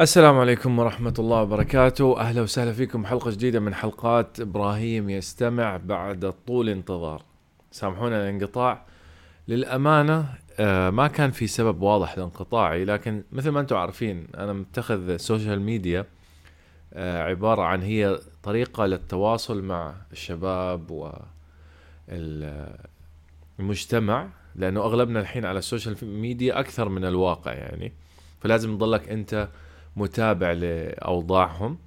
السلام عليكم ورحمة الله وبركاته. أهلا وسهلا فيكم. حلقة جديدة من حلقات إبراهيم يستمع بعد طول انتظار. سامحونا الانقطاع. للأمانة آه، ما كان في سبب واضح لانقطاعي لكن مثل ما أنتم عارفين أنا متخذ ال social media آه، عبارة عن هي طريقة للتواصل مع الشباب والمجتمع لأنه أغلبنا الحين على ال social media أكثر من الواقع يعني. فلازم تضلك أنت متابع لأوضاعهم.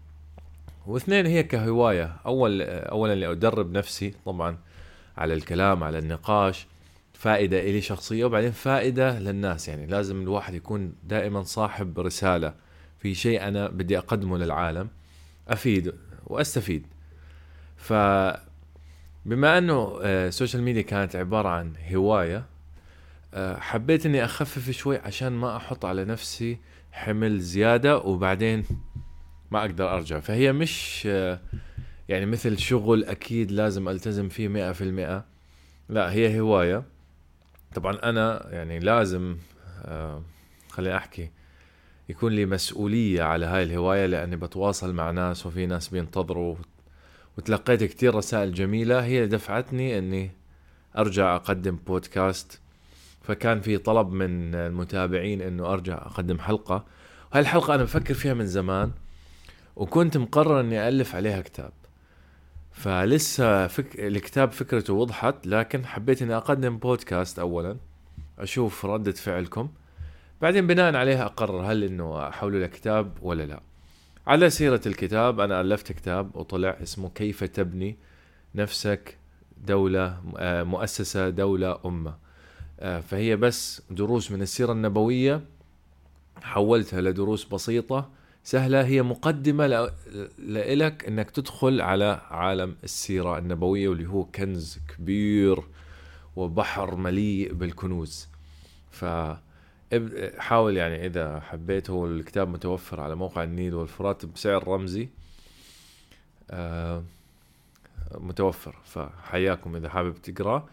واثنين هي كهواية. أول اولا لادرب نفسي طبعا على الكلام على النقاش. فائدة إلي شخصية وبعدين فائدة للناس. يعني لازم الواحد يكون دائما صاحب رسالة. في شيء أنا بدي أقدمه للعالم أفيد وأستفيد. ف بما أنه ال social media كانت عبارة عن هواية آه، حبيت إني أخفف شوي عشان ما أحط على نفسي حمل زيادة وبعدين ما أقدر أرجع. فهي مش يعني مثل شغل أكيد لازم ألتزم فيه مئة في المئة. لا هي هواية. طبعا أنا يعني لازم آه، خليني أحكي يكون لي مسؤولية على هاي الهواية لأني بتواصل مع ناس وفي ناس بينتظروا. وتلقيت كتير رسائل جميلة. هي دفعتني أني أرجع أقدم بودكاست فكان في طلب من المتابعين إنه أرجع أقدم حلقة. وهي الحلقة أنا بفكر فيها من زمان وكنت مقرر إني ألف عليها كتاب. فلسه فك... الكتاب فكرته وضحت لكن حبيت إني أقدم بودكاست اولا أشوف ردة فعلكم بعدين بناء عليها أقرر هل إنه أحوله لكتاب ولا لا. على سيرة الكتاب أنا ألفت كتاب وطلع اسمه كيف تبني نفسك دولة آه، مؤسسة دولة أمة. فهي بس دروس من السيرة النبوية. حولتها لدروس بسيطة سهلة هي مقدمة لإلك إنك تدخل على عالم السيرة النبوية واللي هو كنز كبير وبحر مليء بالكنوز. ف حاول يعني إذا حبيت هو الكتاب متوفر على موقع النيل والفرات بسعر رمزي. آه، متوفر فحياكم إذا حابب تقراه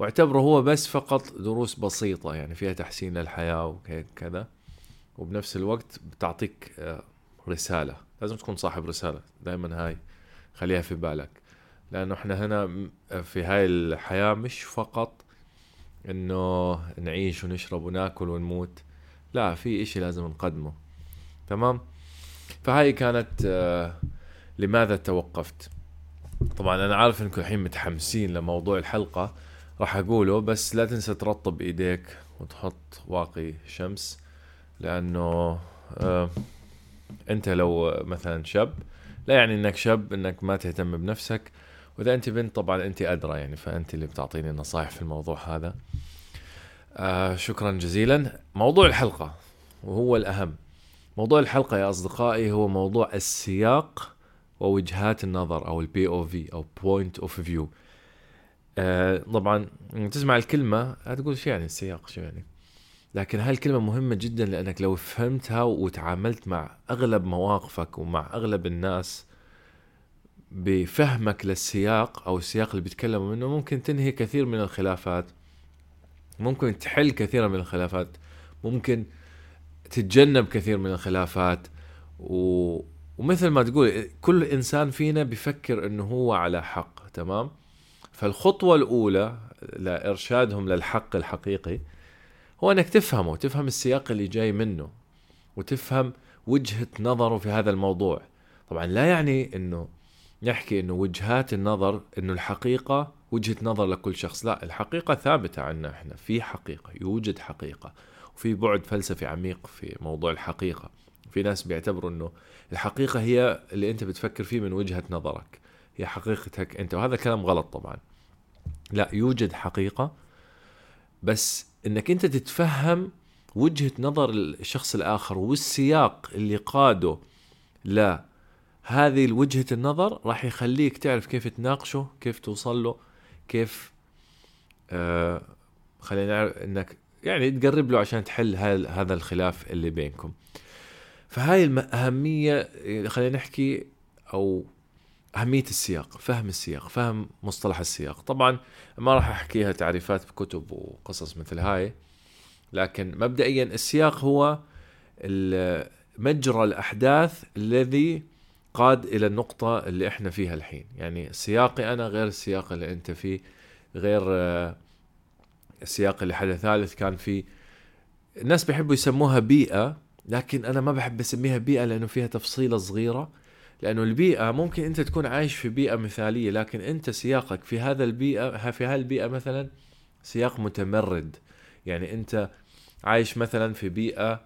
واعتبره هو بس فقط دروس بسيطة يعني فيها تحسين للحياة وكذا وبنفس الوقت بتعطيك آه، رسالة. لازم تكون صاحب رسالة دائما هاي. خليها في بالك. لأنه إحنا هنا في هاي الحياة مش فقط إنه نعيش ونشرب وناكل ونموت. لا في إشي لازم نقدمه. تمام؟ فهاي كانت آه، لماذا توقفت؟ طبعا أنا عارف إنكم الحين متحمسين لموضوع الحلقة. راح أقوله بس لا تنسى ترطب إيديك وتحط واقي شمس لأنه آه أنت لو مثلا شاب لا يعني إنك شاب إنك ما تهتم بنفسك وإذا أنت بنت طبعا أنت أدرى يعني فأنت اللي بتعطيني نصائح في الموضوع هذا. آه شكرا جزيلا. موضوع الحلقة وهو الأهم. موضوع الحلقة يا أصدقائي هو موضوع السياق ووجهات النظر أو ال POV أو point of view آه طبعا تسمع الكلمة هتقول شو يعني السياق شو يعني. لكن هاي الكلمة مهمة جدا لأنك لو فهمتها وتعاملت مع أغلب مواقفك ومع أغلب الناس بفهمك للسياق أو السياق اللي بيتكلموا منه ممكن تنهي كثير من الخلافات ممكن تحل كثير من الخلافات ممكن تتجنب كثير من الخلافات. و... ومثل ما تقول كل إنسان فينا بيفكر إنه هو على حق تمام؟ فالخطوة الأولى لإرشادهم للحق الحقيقي هو أنك تفهمه تفهم السياق اللي جاي منه وتفهم وجهة نظره في هذا الموضوع. طبعا لا يعني أنه نحكي أنه وجهات النظر أنه الحقيقة وجهة نظر لكل شخص لا الحقيقة ثابتة عنا إحنا في حقيقة يوجد حقيقة وفي بعد فلسفي عميق في موضوع الحقيقة. في ناس بيعتبروا إنه الحقيقة هي اللي أنت بتفكر فيه من وجهة نظرك هي حقيقتك أنت وهذا كلام غلط طبعا. لا يوجد حقيقة بس إنك أنت تتفهم وجهة نظر الشخص الآخر والسياق اللي قاده لا هذه وجهة النظر راح يخليك تعرف كيف تناقشه كيف توصل له كيف آه خلينا نعرف إنك يعني تقرب له عشان تحل هذا الخلاف اللي بينكم. فهاي الأهمية خلينا نحكي أو أهمية السياق فهم السياق فهم مصطلح السياق. طبعا ما راح أحكيها تعريفات بكتب وقصص مثل هاي لكن مبدئيا السياق هو مجرى الأحداث الذي قاد إلى النقطة اللي إحنا فيها الحين. يعني سياقي أنا غير السياق اللي أنت فيه غير آه، السياق اللي حدا ثالث كان فيه. الناس بيحبوا يسموها بيئة لكن أنا ما بحب أسميها بيئة لأنه فيها تفصيلة صغيرة. لأنه البيئة ممكن أنت تكون عايش في بيئة مثالية لكن أنت سياقك في هذا البيئة في هالبيئة مثلا سياق متمرد. يعني أنت عايش مثلا في بيئة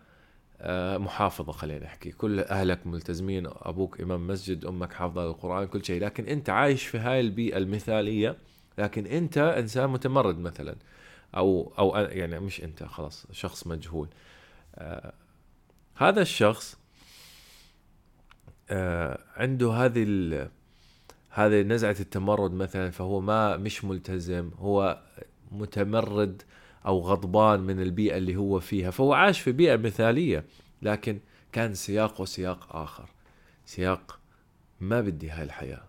آه، محافظة خلينا نحكي. كل أهلك ملتزمين أبوك إمام مسجد أمك حافظة القرآن كل شيء. لكن أنت عايش في هاي البيئة المثالية لكن أنت إنسان متمرد مثلا. أو أو يعني مش أنت خلاص شخص مجهول. آه هذا الشخص عنده هذه هذه نزعة التمرد مثلا فهو ما مش ملتزم هو متمرد أو غضبان من البيئة اللي هو فيها. فهو عاش في بيئة مثالية لكن كان سياقه سياق آخر. سياق ما بدي هاي الحياة.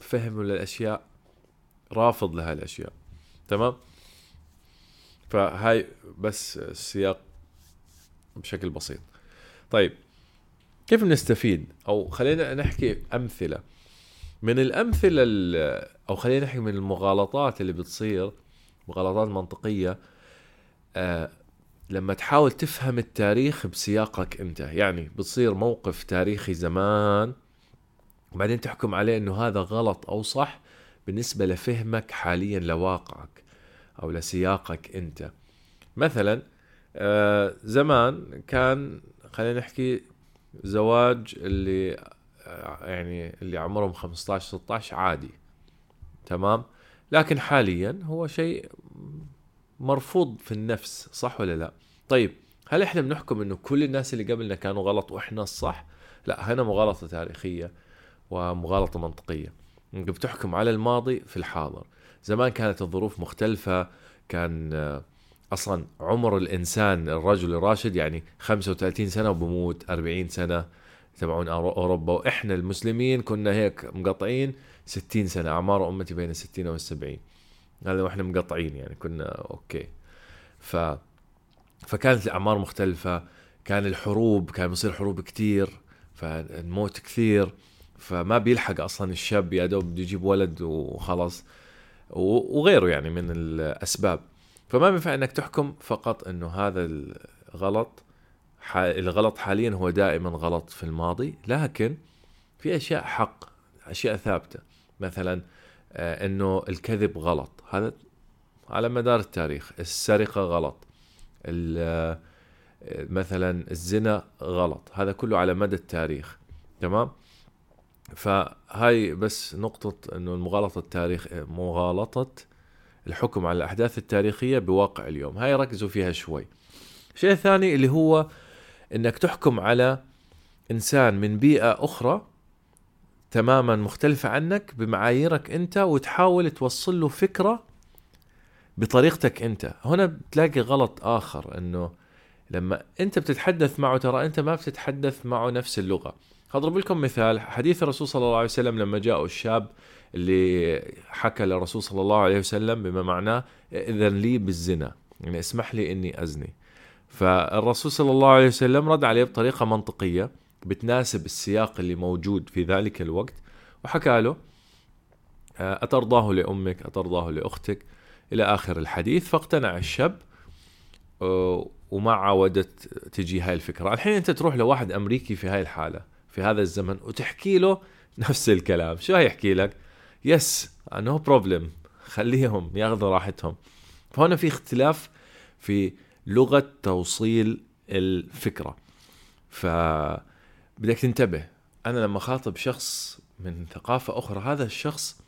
فهم للأشياء رافض لهاي الأشياء. تمام؟ فهاي بس السياق بشكل بسيط. طيب. كيف نستفيد؟ أو خلينا نحكي أمثلة. من الأمثلة أو خلينا نحكي من المغالطات اللي بتصير مغالطات منطقية آه لما تحاول تفهم التاريخ بسياقك أنت. يعني بتصير موقف تاريخي زمان وبعدين تحكم عليه إنه هذا غلط أو صح بالنسبة لفهمك حاليا لواقعك أو لسياقك أنت. مثلا آه زمان كان خلينا نحكي زواج اللي يعني اللي عمرهم 15 16 عادي. تمام؟ لكن حاليا هو شيء مرفوض في النفس صح ولا لا؟ طيب هل إحنا بنحكم إنه كل الناس اللي قبلنا كانوا غلط وإحنا الصح؟ لا هنا مغالطة تاريخية ومغالطة منطقية. انك بتحكم على الماضي في الحاضر. زمان كانت الظروف مختلفة كان أصلا عمر الإنسان الرجل الراشد يعني 35 سنة وبموت 40 سنة تبعون أوروبا. وإحنا المسلمين كنا هيك مقطعين 60 سنة أعمار أمتي بين ال 60 وال 70 هذا وإحنا مقطعين يعني كنا أوكي. ف فكانت الأعمار مختلفة كان الحروب كان بيصير حروب كتير فالموت كثير فما بيلحق أصلا الشاب يا دوب بده يجيب ولد وخلاص. وغيره يعني من الأسباب. فما بينفع إنك تحكم فقط إنه هذا الغلط الغلط حاليا هو دائما غلط في الماضي لكن في أشياء حق أشياء ثابتة. مثلا آه، إنه الكذب غلط. هذا على مدار التاريخ. السرقة غلط. آه، مثلا الزنا غلط. هذا كله على مدى التاريخ. تمام؟ فهاي بس نقطة إنه المغالطة التاريخ مغالطة الحكم على الأحداث التاريخية بواقع اليوم. هاي ركزوا فيها شوي. الشيء الثاني اللي هو إنك تحكم على إنسان من بيئة أخرى تماما مختلفة عنك بمعاييرك أنت وتحاول توصل له فكرة بطريقتك أنت. هنا بتلاقي غلط آخر إنه لما أنت بتتحدث معه ترى أنت ما بتتحدث معه نفس اللغة. هضرب لكم مثال حديث الرسول صلى الله عليه وسلم لما جاء الشاب اللي حكى للرسول صلى الله عليه وسلم بما معناه إذن لي بالزنا يعني اسمح لي إني أزني. فالرسول صلى الله عليه وسلم رد عليه بطريقة منطقية بتناسب السياق اللي موجود في ذلك الوقت وحكى له آه، أترضاه لأمك أترضاه لأختك إلى آخر الحديث فاقتنع الشاب آه، وما عاودت تجي هاي الفكرة الحين أنت تروح لواحد أمريكي في هاي الحالة في هذا الزمن وتحكي له نفس الكلام. شو هيحكي لك؟ yes no problem خليهم ياخذوا راحتهم. فهنا في اختلاف في لغة توصيل الفكرة. ف بدك تنتبه أنا لما خاطب شخص من ثقافة أخرى هذا الشخص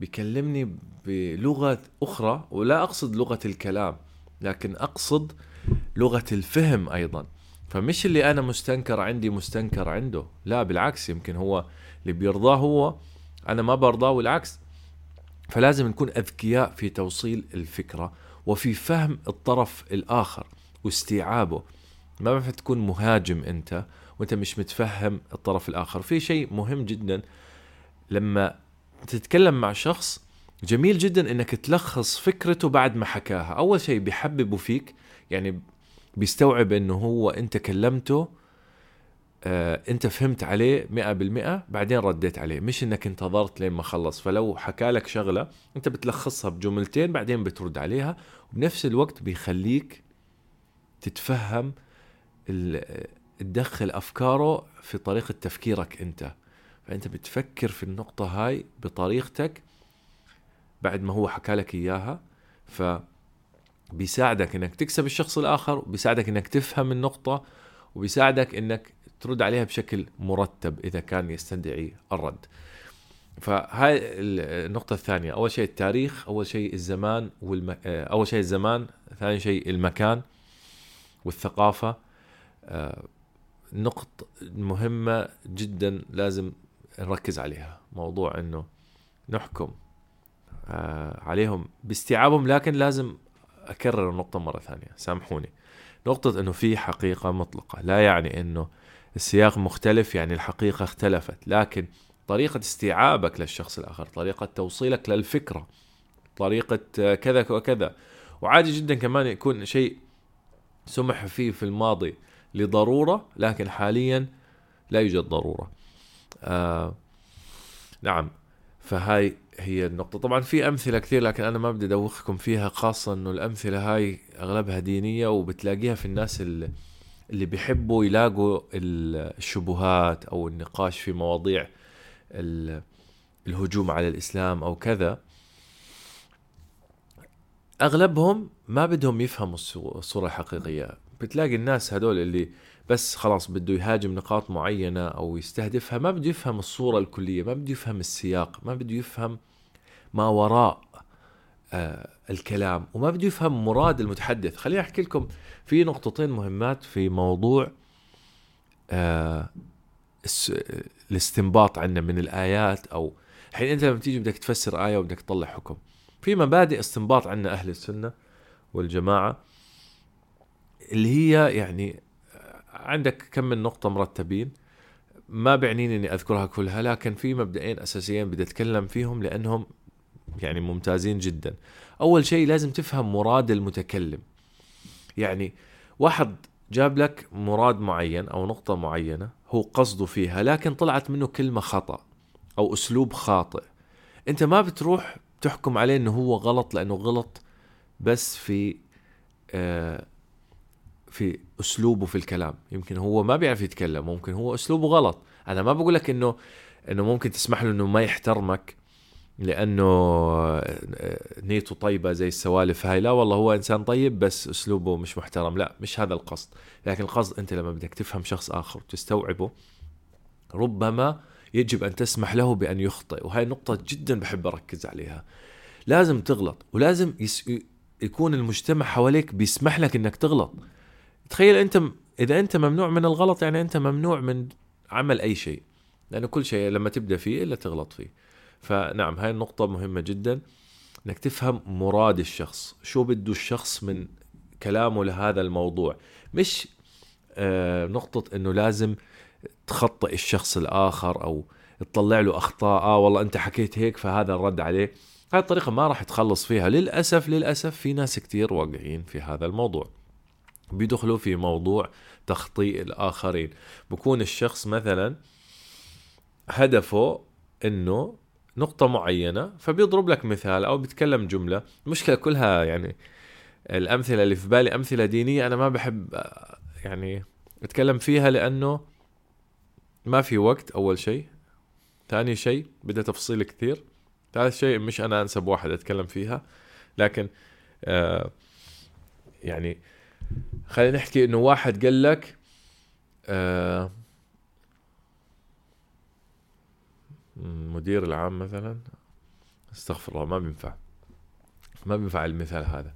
بيكلمني بلغة أخرى ولا أقصد لغة الكلام لكن أقصد لغة الفهم أيضا. فمش اللي أنا مستنكر عندي مستنكر عنده لا بالعكس يمكن هو اللي بيرضاه هو أنا ما برضاه والعكس. فلازم نكون أذكياء في توصيل الفكرة وفي فهم الطرف الآخر واستيعابه. ما بينفع تكون مهاجم أنت وأنت مش متفهم الطرف الآخر. في شيء مهم جدا لما تتكلم مع شخص جميل جدا إنك تلخص فكرته بعد ما حكاها. أول شيء بيحببه فيك يعني بيستوعب إنه هو أنت كلمته آه انت فهمت عليه مئة بالمئة بعدين رديت عليه. مش انك انتظرت لين ما خلص. فلو حكى لك شغلة انت بتلخصها بجملتين بعدين بترد عليها وبنفس الوقت بيخليك تتفهم تدخل أفكاره في طريقة تفكيرك انت. فانت بتفكر في النقطة هاي بطريقتك بعد ما هو حكى لك إياها. ف بيساعدك إنك تكسب الشخص الآخر وبيساعدك إنك تفهم النقطة وبيساعدك إنك ترد عليها بشكل مرتب إذا كان يستدعي الرد. فهاي النقطة الثانية، أول شيء التاريخ، أول شيء الزمان والم... أول شيء الزمان، ثاني شيء المكان والثقافة. آه، نقط مهمة جدا لازم نركز عليها، موضوع إنه نحكم آه، عليهم باستيعابهم لكن لازم أكرر النقطة مرة ثانية. سامحوني. نقطة إنه في حقيقة مطلقة. لا يعني إنه السياق مختلف يعني الحقيقة اختلفت. لكن طريقة استيعابك للشخص الآخر طريقة توصيلك للفكرة طريقة كذا وكذا. وعادي جدا كمان يكون شيء سمح فيه في الماضي لضرورة لكن حاليا لا يوجد ضرورة. آه نعم. فهاي هي النقطة. طبعا في أمثلة كثير لكن أنا ما بدي أدوخكم فيها خاصة أنه الأمثلة هاي أغلبها دينية وبتلاقيها في الناس اللي, اللي بيحبوا يلاقوا الشبهات أو النقاش في مواضيع الهجوم على الإسلام أو كذا أغلبهم ما بدهم يفهموا الصورة الحقيقية. بتلاقي الناس هدول اللي بس خلاص بده يهاجم نقاط معينة أو يستهدفها ما بده يفهم الصورة الكلية ما بده يفهم السياق ما بده يفهم ما وراء الكلام وما بده يفهم مراد المتحدث. خليني أحكي لكم في نقطتين مهمات في موضوع آه الاستنباط عنا من الآيات أو الحين أنت لما تيجي بدك تفسر آية وبدك تطلع حكم. في مبادئ استنباط عنا أهل السنة والجماعة اللي هي يعني عندك كم من نقطة مرتبين. ما بعنيني إني أذكرها كلها لكن في مبدئين أساسيين بدي أتكلم فيهم لأنهم يعني ممتازين جدا. أول شيء لازم تفهم مراد المتكلم. يعني واحد جاب لك مراد معين أو نقطة معينة هو قصده فيها لكن طلعت منه كلمة خطأ أو أسلوب خاطئ. أنت ما بتروح تحكم عليه إنه هو غلط لأنه غلط بس في آه في أسلوبه في الكلام يمكن هو ما بيعرف يتكلم ممكن هو أسلوبه غلط أنا ما بقول لك إنه إنه ممكن تسمح له إنه ما يحترمك لأنه آه، نيته طيبة زي السوالف هاي. لا والله هو إنسان طيب بس أسلوبه مش محترم. لا مش هذا القصد. لكن القصد أنت لما بدك تفهم شخص آخر وتستوعبه ربما يجب أن تسمح له بأن يخطئ. وهي نقطة جدا بحب أركز عليها. لازم تغلط ولازم يس... يكون المجتمع حواليك بيسمح لك إنك تغلط. تخيل أنت إذا أنت ممنوع من الغلط يعني أنت ممنوع من عمل أي شيء. لأنه كل شيء لما تبدأ فيه إلا تغلط فيه. فنعم هاي النقطة مهمة جدا إنك تفهم مراد الشخص شو بده الشخص من كلامه لهذا الموضوع. مش آه نقطة إنه لازم تخطئ الشخص الآخر أو تطلع له أخطاء آه والله أنت حكيت هيك فهذا الرد عليه. هاي الطريقة ما راح تخلص فيها. للأسف للأسف في ناس كتير واقعين في هذا الموضوع. بيدخلوا في موضوع تخطيء الآخرين. بكون الشخص مثلا هدفه إنه نقطة معينة فبيضرب لك مثال أو بيتكلم جملة. المشكلة كلها يعني الأمثلة اللي في بالي أمثلة دينية أنا ما بحب يعني أتكلم فيها لأنه ما في وقت أول شيء. ثاني شيء بدها تفصيل كثير. ثالث شيء مش أنا أنسب واحد أتكلم فيها لكن آه يعني خلينا نحكي إنه واحد قال لك آه المدير العام مثلا استغفر الله ما بينفع. ما بينفع المثال هذا.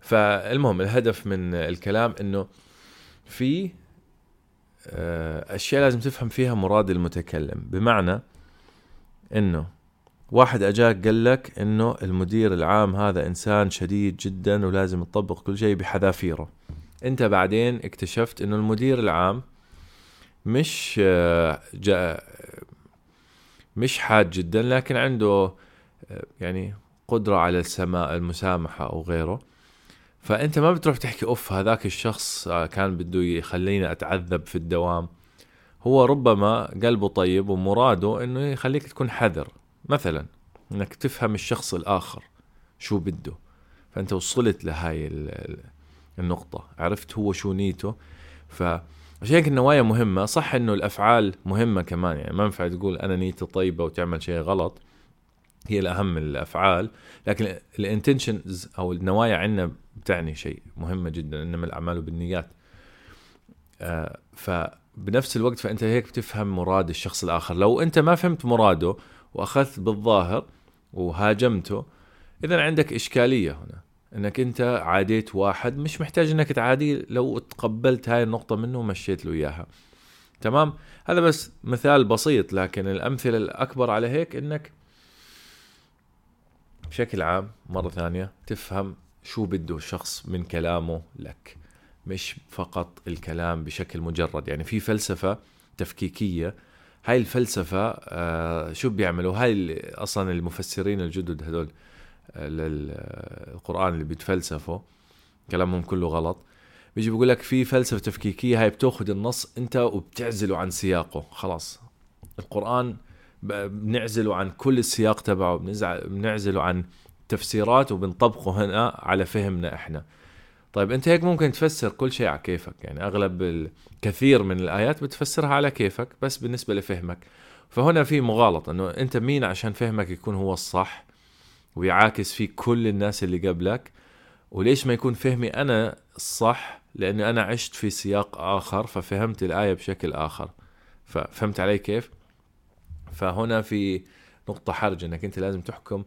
فالمهم الهدف من الكلام إنه في آه، أشياء لازم تفهم فيها مراد المتكلم. بمعنى إنه واحد أجاك قال لك إنه المدير العام هذا إنسان شديد جدا ولازم يطبق كل شيء بحذافيره. أنت بعدين اكتشفت إنه المدير العام مش آه، مش حاد جدا لكن عنده آه، يعني قدرة على السماء المسامحة أو غيره. فأنت ما بتروح تحكي أوف هذاك الشخص آه، كان بده يخليني أتعذب في الدوام. هو ربما قلبه طيب ومراده إنه يخليك تكون حذر مثلا إنك تفهم الشخص الآخر شو بده. فأنت وصلت لهاي النقطة. عرفت هو شو نيته. ف عشان هيك النوايا مهمة صح إنه الأفعال مهمة كمان يعني ما ينفع تقول أنا نيتي طيبة وتعمل شيء غلط هي الأهم من الأفعال لكن الإنتنشنز أو النوايا عندنا بتعني شيء مهمة جدا إنما الأعمال بالنيات. آه فبنفس الوقت فأنت هيك بتفهم مراد الشخص الآخر. لو أنت ما فهمت مراده وأخذت بالظاهر وهاجمته اذا عندك إشكالية هنا. إنك أنت عاديت واحد مش محتاج إنك تعاديه لو تقبلت هاي النقطة منه ومشيت له إياها. تمام؟ هذا بس مثال بسيط لكن الأمثلة الأكبر على هيك إنك بشكل عام مرة ثانية تفهم شو بده الشخص من كلامه لك مش فقط الكلام بشكل مجرد. يعني في فلسفة تفكيكية هاي الفلسفة آه شو بيعملوا؟ هاي أصلا المفسرين الجدد هذول للقرآن اللي بيتفلسفوا كلامهم كله غلط. بيجي بيقول لك في فلسفة تفكيكية هاي بتأخذ النص انت وبتعزله عن سياقه. خلاص. القرآن بنعزله عن كل السياق تبعه بنعزله عن تفسيرات وبنطبقه هنا على فهمنا إحنا. طيب انت هيك ممكن تفسر كل شيء على كيفك. يعني أغلب الكثير من الآيات بتفسرها على كيفك بس بالنسبة لفهمك. فهنا في مغالطة إنه أنت مين عشان فهمك يكون هو الصح؟ ويعاكس فيه كل الناس اللي قبلك وليش ما يكون فهمي أنا الصح لاني أنا عشت في سياق آخر ففهمت الآية بشكل آخر. ففهمت علي كيف؟ فهنا في نقطة حرج إنك أنت لازم تحكم.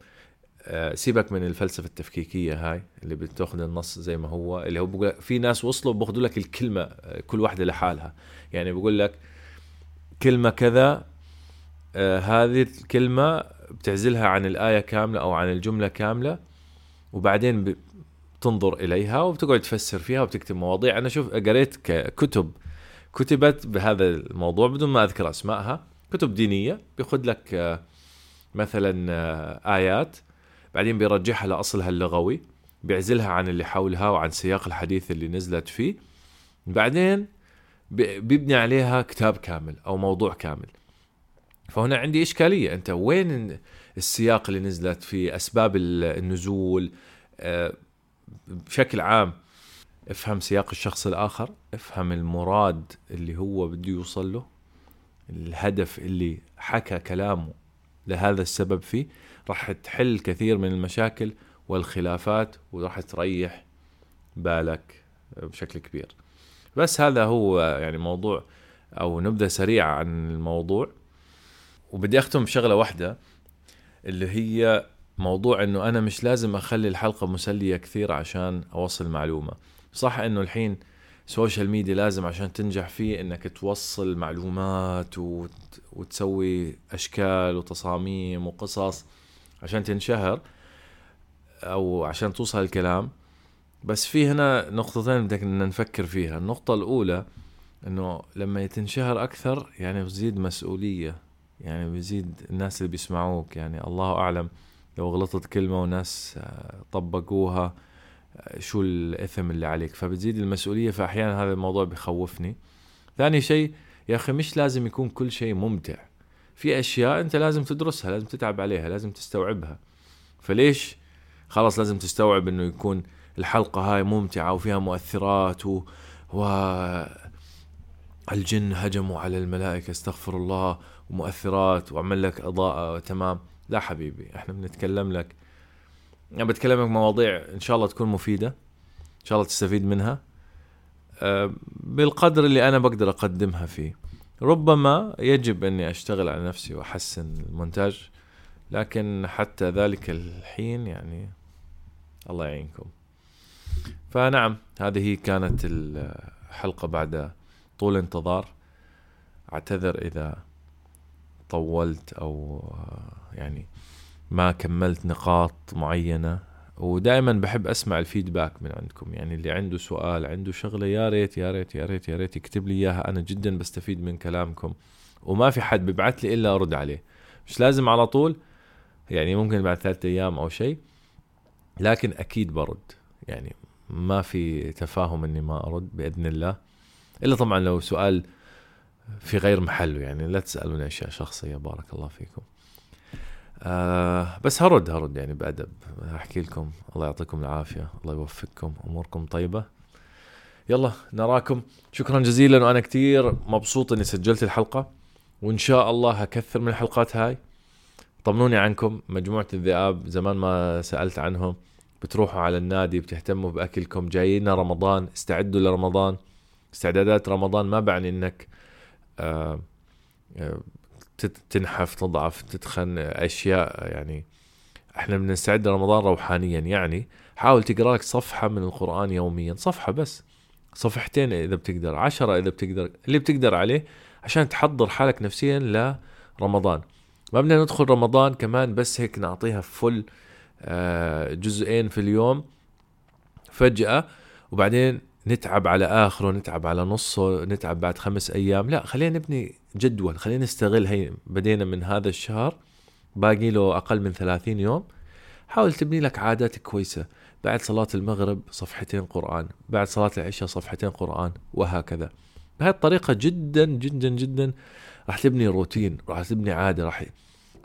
آه، سيبك من الفلسفة التفكيكية هاي اللي بتأخذ النص زي ما هو اللي هو بقول في ناس وصلوا بياخذوا لك الكلمة آه، كل واحدة لحالها. يعني بقول لك كلمة كذا آه هذه الكلمة بتعزلها عن الآية كاملة أو عن الجملة كاملة وبعدين بتنظر إليها وبتقعد تفسر فيها وبتكتب مواضيع. أنا شوف قريت كتب كتبت بهذا الموضوع بدون ما أذكر اسمائها كتب دينية بياخذ لك آه، مثلا آه، آيات بعدين بيرجعها لأصلها اللغوي بيعزلها عن اللي حولها وعن سياق الحديث اللي نزلت فيه. بعدين بيبني عليها كتاب كامل أو موضوع كامل. فهنا عندي إشكالية. أنت وين السياق اللي نزلت فيه أسباب النزول؟ آه، بشكل عام افهم سياق الشخص الآخر افهم المراد اللي هو بده يوصل له الهدف اللي حكى كلامه لهذا السبب فيه. راح تحل كثير من المشاكل والخلافات وراح تريح بالك بشكل كبير. بس هذا هو يعني موضوع أو نبذة سريعة عن الموضوع. وبدي أختم بشغلة واحدة اللي هي موضوع إنه أنا مش لازم أخلي الحلقة مسلية كثير عشان أوصل معلومة. صح إنه الحين social media لازم عشان تنجح فيه إنك توصل معلومات وت... وتسوي أشكال وتصاميم وقصص عشان تنشهر أو عشان توصل الكلام. بس في هنا نقطتين بدنا نفكر فيها. النقطة الأولى إنه لما تنشهر أكثر يعني بتزيد مسؤولية. يعني بيزيد الناس اللي بيسمعوك. يعني الله أعلم لو غلطت كلمة وناس آه، طبقوها آه، شو الإثم اللي عليك. فبتزيد المسؤولية فأحيانا هذا الموضوع بخوفني ثاني شيء يا أخي مش لازم يكون كل شيء ممتع. في أشياء أنت لازم تدرسها لازم تتعب عليها لازم تستوعبها. فليش؟ خلاص لازم تستوعب إنه يكون الحلقة هاي ممتعة وفيها مؤثرات و, و... الجن هجموا على الملائكة استغفر الله. ومؤثرات وعمل لك إضاءة تمام. لا حبيبي إحنا بنتكلم لك. أنا بتكلمك مواضيع إن شاء الله تكون مفيدة إن شاء الله تستفيد منها. أه، بالقدر اللي أنا بقدر أقدمها فيه. ربما يجب أني أشتغل على نفسي وأحسن المونتاج لكن حتى ذلك الحين يعني الله يعينكم. فنعم هذه كانت الحلقة بعد طول انتظار. أعتذر إذا طولت أو يعني ما كملت نقاط معينة. ودائما بحب أسمع الفيدباك من عندكم. يعني اللي عنده سؤال عنده شغلة يا ريت يا ريت يا ريت يا ريت يكتب لي إياها. أنا جدا بستفيد من كلامكم. وما في حد بيبعث لي إلا أرد عليه. مش لازم على طول يعني ممكن بعد ثلاثة أيام أو شيء لكن أكيد برد. يعني ما في تفاهم إني ما أرد بإذن الله. إلا طبعا لو سؤال في غير محله يعني لا تسألوني أشياء شخصية بارك الله فيكم. آه بس هرد هرد يعني بأدب. أحكي لكم الله يعطيكم العافية الله يوفقكم أموركم طيبة. يلا نراكم. شكرا جزيلا وأنا كثير مبسوط إني سجلت الحلقة وإن شاء الله هكثر من الحلقات هاي. طمنوني عنكم. مجموعة الذئاب زمان ما سألت عنهم بتروحوا على النادي بتهتموا بأكلكم جايين رمضان استعدوا لرمضان. استعدادات رمضان ما بعني آه، تنحف تضعف تتخن أشياء يعني إحنا بنستعد لرمضان روحانيا. يعني حاول تقرأ لك صفحة من القرآن يوميا صفحة بس. صفحتين إذا بتقدر عشرة إذا بتقدر اللي بتقدر عليه عشان تحضر حالك نفسيا لرمضان. ما بدنا ندخل رمضان كمان بس هيك نعطيها فل آه، جزئين في اليوم. فجأة وبعدين نتعب على آخره نتعب على نصه نتعب بعد خمس أيام. لا خلينا نبني جدول خلينا نستغل هي بدينا من هذا الشهر. باقي له أقل من 30 يوم. حاول تبني لك عادات كويسة. بعد صلاة المغرب صفحتين قرآن بعد صلاة العشاء صفحتين قرآن وهكذا. بهذه الطريقة جدا جدا جدا راح تبني روتين راح تبني عادة راح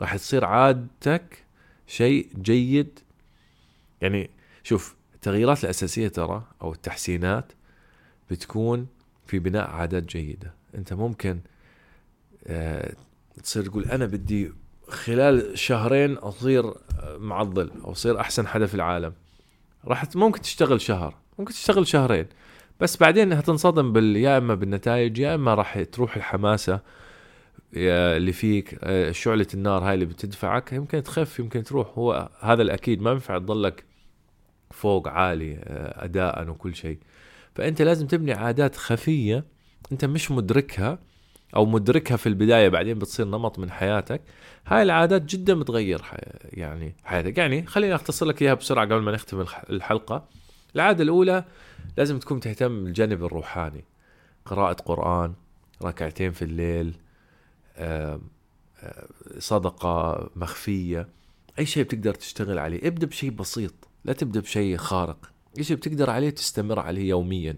راح تصير عادتك شيء جيد. يعني شوف التغييرات الأساسية ترى أو التحسينات بتكون في بناء عادات جيدة. أنت ممكن آه تصير تقول أنا بدي خلال شهرين أصير معضل أو أصير أحسن حدا في العالم. راح ممكن تشتغل شهر ممكن تشتغل شهرين بس بعدين هتنصدم بال يا إما بالنتائج يا إما راح تروح الحماسة اللي فيك آه، شعلة النار هاي اللي بتدفعك. يمكن تخف يمكن تروح هو هذا الأكيد ما ينفع تضلك فوق عالي آه، اداء وكل شيء. فأنت لازم تبني عادات خفية أنت مش مدركها أو مدركها في البداية بعدين بتصير نمط من حياتك. هاي العادات جدا بتغير يعني حياتك. يعني خليني أختصر لك إياها بسرعة قبل ما نختم الحلقة. العادة الأولى لازم تكون تهتم بالجانب الروحاني. قراءة قرآن ركعتين في الليل صدقة مخفية أي شيء بتقدر تشتغل عليه. ابدأ بشيء بسيط. لا تبدأ بشيء خارق. شيء بتقدر عليه تستمر عليه يوميا.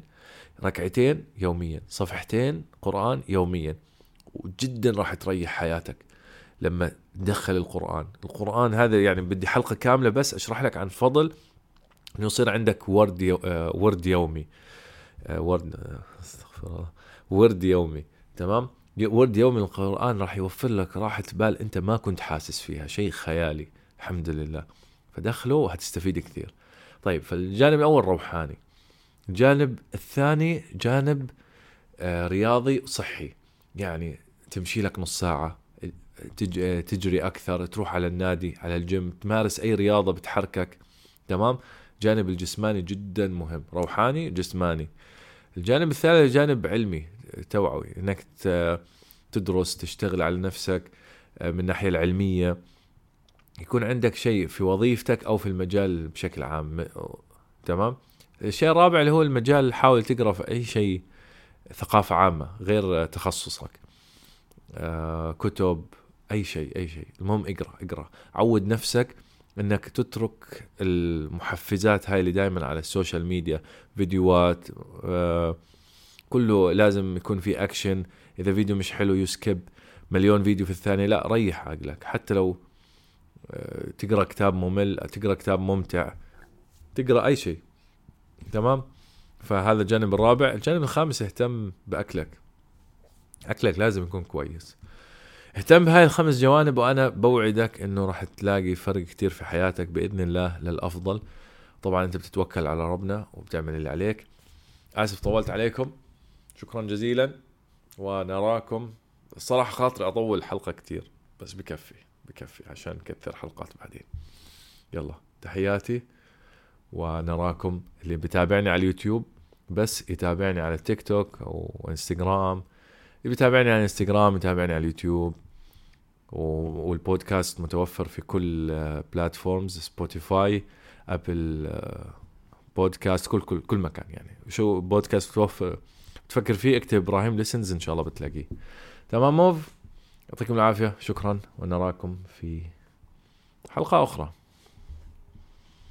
ركعتين يوميا صفحتين قرآن يوميا. وجدا راح تريح حياتك لما تدخل القرآن. القرآن هذا يعني بدي حلقة كاملة بس أشرح لك عن فضل أنه يصير عندك ورد يو... آه ورد يومي. آه ورد استغفر الله. ورد يومي. تمام؟ ورد يومي القرآن راح يوفر لك راحة بال أنت ما كنت حاسس فيها. شيء خيالي. الحمد لله. فدخله وهتستفيد كثير. طيب فالجانب الأول روحاني. الجانب الثاني جانب آه، رياضي صحي يعني تمشي لك نص ساعة تجري أكثر تروح على النادي على الجيم تمارس أي رياضة بتحركك. تمام؟ جانب الجسماني جدا مهم. روحاني جسماني. الجانب الثالث جانب علمي توعوي. إنك تدرس تشتغل على نفسك آه، من الناحية العلمية. يكون عندك شيء في وظيفتك أو في المجال بشكل عام. تمام؟ الشيء الرابع اللي هو المجال حاول تقرأ في أي شيء ثقافة عامة غير تخصصك. آه كتب أي شيء أي شيء. المهم اقرأ اقرأ. عود نفسك إنك تترك المحفزات هاي اللي دائما على ال social media فيديوهات آه كله لازم يكون في اكشن إذا فيديو مش حلو يسكب مليون فيديو في الثانية لا ريح عقلك. حتى لو تقرأ كتاب ممل تقرأ كتاب ممتع تقرأ أي شيء تمام؟ فهذا الجانب الرابع. الجانب الخامس اهتم بأكلك. أكلك لازم يكون كويس. اهتم بهاي الخمس جوانب وأنا بوعدك إنه راح تلاقي فرق كتير في حياتك بإذن الله للأفضل. طبعا أنت بتتوكل على ربنا وبتعمل اللي عليك. آسف طولت عليكم. شكرا جزيلا. ونراكم. الصراحة خاطري أطول الحلقة كتير بس بكفي. بكفي عشان نكثر حلقات بعدين. يلا تحياتي ونراكم اللي بتابعني على اليوتيوب بس يتابعني على التيك توك أو إنستغرام. اللي بيتابعني على إنستغرام يتابعني على اليوتيوب. والبودكاست متوفر في كل platforms Spotify Apple Podcast كل كل كل مكان يعني. شو بودكاست بتوفر تفكر فيه اكتب إبراهيم lessons إن شاء الله بتلاقيه. تمام موف؟ يعطيكم العافية شكرا ونراكم في حلقة أخرى.